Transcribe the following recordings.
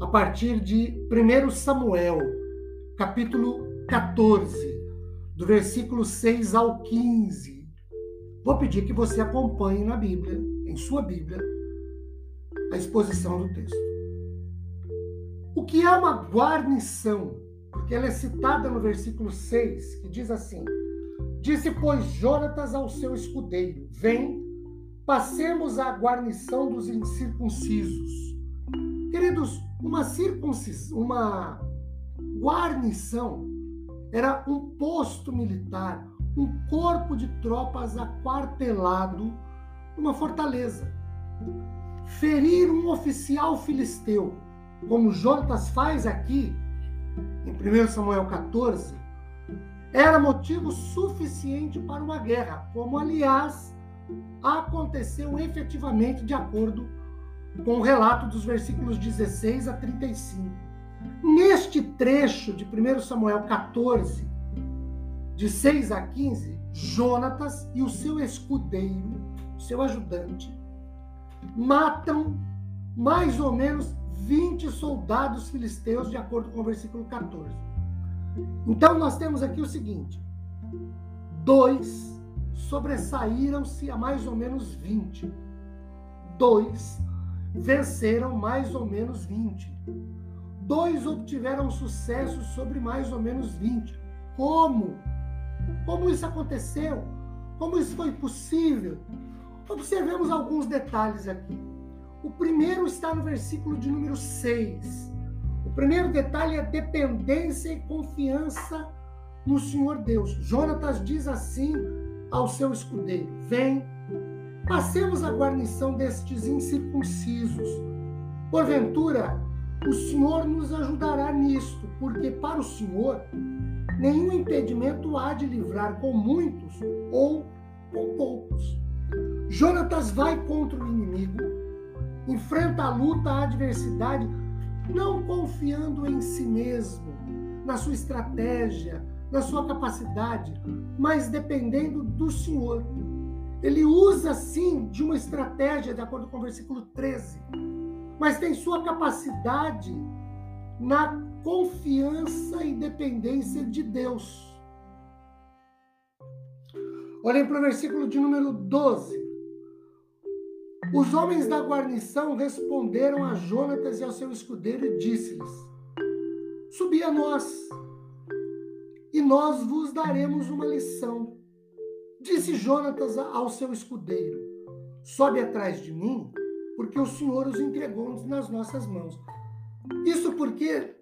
a partir de 1 Samuel, capítulo 14, do versículo 6 ao 15. Vou pedir que você acompanhe na Bíblia, em sua Bíblia, a exposição do texto. O que é uma guarnição? Porque ela é citada no versículo 6, que diz assim: Disse, pois, Jonatas ao seu escudeiro: Vem, passemos à guarnição dos incircuncisos. Queridos, uma circuncisão, uma guarnição era um posto militar, um corpo de tropas aquartelado numa fortaleza. Ferir um oficial filisteu, como Jonatas faz aqui, em 1 Samuel 14, era motivo suficiente para uma guerra, como aliás aconteceu efetivamente de acordo com o relato dos versículos 16 a 35. Neste trecho de 1 Samuel 14, de 6 a 15, Jonatas e o seu escudeiro, seu ajudante, matam mais ou menos 20 soldados filisteus, de acordo com o versículo 14. Então nós temos aqui o seguinte: dois sobressaíram-se a mais ou menos 20. Dois venceram mais ou menos 20. Dois obtiveram sucesso sobre mais ou menos 20. Como? Como isso aconteceu? Como isso foi possível? Observemos alguns detalhes aqui. O primeiro está no versículo de número 6. O primeiro detalhe é dependência e confiança no Senhor Deus. Jonatas diz assim ao seu escudeiro: Vem, Passemos a guarnição destes incircuncisos. Porventura, o Senhor nos ajudará nisto, porque para o Senhor nenhum impedimento há de livrar com muitos ou com poucos. Jonatas vai contra o inimigo, enfrenta a luta, a adversidade, não confiando em si mesmo, na sua estratégia, na sua capacidade, mas dependendo do Senhor. Ele usa sim de uma estratégia, de acordo com o versículo 13, mas tem sua capacidade na confiança e dependência de Deus. Olhem para o versículo de número 12. Os homens da guarnição responderam a Jonatas e ao seu escudeiro e disse-lhes: Subi a nós, e nós vos daremos uma lição. Disse Jonatas ao seu escudeiro: Sobe atrás de mim, porque o Senhor os entregou nas nossas mãos. Isso porque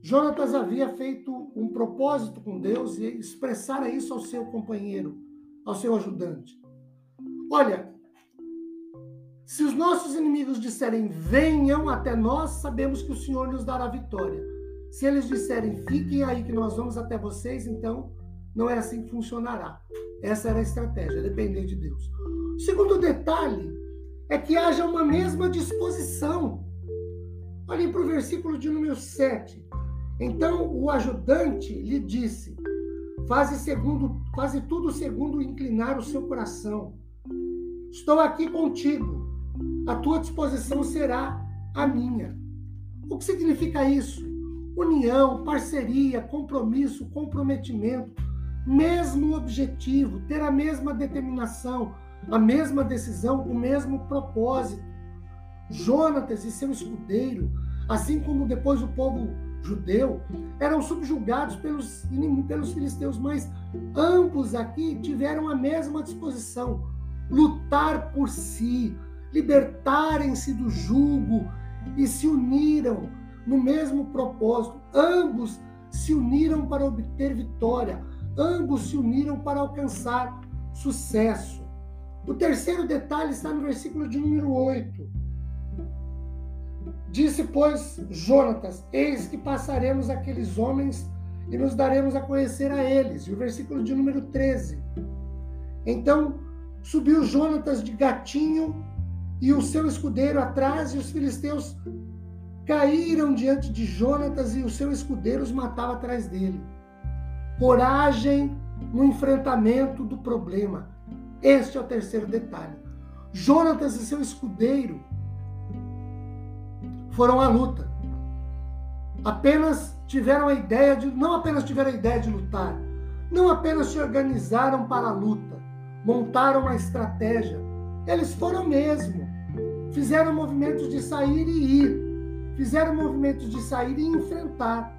Jonatas havia feito um propósito com Deus e expressara isso ao seu companheiro, ao seu ajudante. Olha, se os nossos inimigos disserem venham até nós, sabemos que o Senhor nos dará vitória. Se eles disserem fiquem aí que nós vamos até vocês, então não é assim que funcionará. Essa era a estratégia, depender de Deus. O segundo detalhe é que haja uma mesma disposição. Olhem para o versículo de número 7. Então o ajudante lhe disse: Faze, segundo, faze tudo segundo inclinar o seu coração. Estou aqui contigo. A tua disposição será a minha. O que significa isso? União, parceria, compromisso, comprometimento mesmo objetivo, ter a mesma determinação, a mesma decisão, o mesmo propósito. Jonatas e seu escudeiro, assim como depois o povo judeu, eram subjugados pelos, pelos filisteus, mas ambos aqui tiveram a mesma disposição: lutar por si, libertarem-se do jugo e se uniram no mesmo propósito. Ambos se uniram para obter vitória ambos se uniram para alcançar sucesso. O terceiro detalhe está no versículo de número 8. Disse, pois, Jonatas: Eis que passaremos aqueles homens e nos daremos a conhecer a eles. E o versículo de número 13. Então subiu Jonatas de gatinho e o seu escudeiro atrás, e os filisteus caíram diante de Jonatas e o seu escudeiro os matava atrás dele. Coragem no enfrentamento do problema. Este é o terceiro detalhe. Jonatas e seu escudeiro foram à luta. Apenas tiveram a ideia de, não apenas tiveram a ideia de lutar, não apenas se organizaram para a luta, montaram uma estratégia. Eles foram mesmo. Fizeram movimentos de sair e ir. Fizeram movimentos de sair e enfrentar.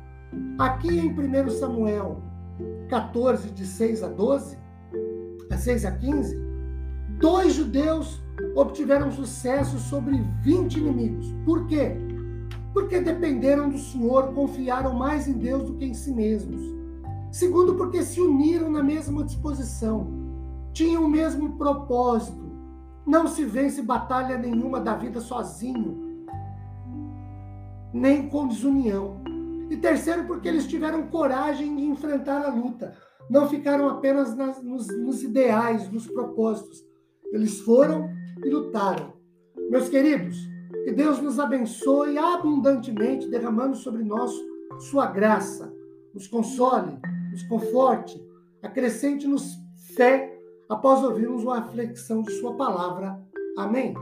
Aqui em 1 Samuel 14, de 6 a 12, a 6 a 15, dois judeus obtiveram sucesso sobre 20 inimigos. Por quê? Porque dependeram do Senhor, confiaram mais em Deus do que em si mesmos. Segundo, porque se uniram na mesma disposição, tinham o mesmo propósito. Não se vence batalha nenhuma da vida sozinho, nem com desunião. E terceiro, porque eles tiveram coragem de enfrentar a luta. Não ficaram apenas nas, nos, nos ideais, nos propósitos. Eles foram e lutaram. Meus queridos, que Deus nos abençoe abundantemente, derramando sobre nós sua graça, nos console, nos conforte, acrescente-nos fé após ouvirmos uma reflexão de sua palavra. Amém.